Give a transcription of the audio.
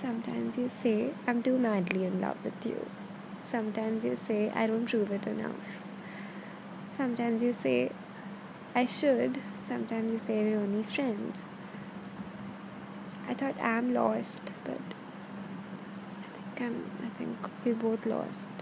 Sometimes you say, I'm too madly in love with you. Sometimes you say, I don't prove it enough. Sometimes you say, I should. Sometimes you say, we're only friends. I thought I'm lost, but I think I'm, I think we're both lost.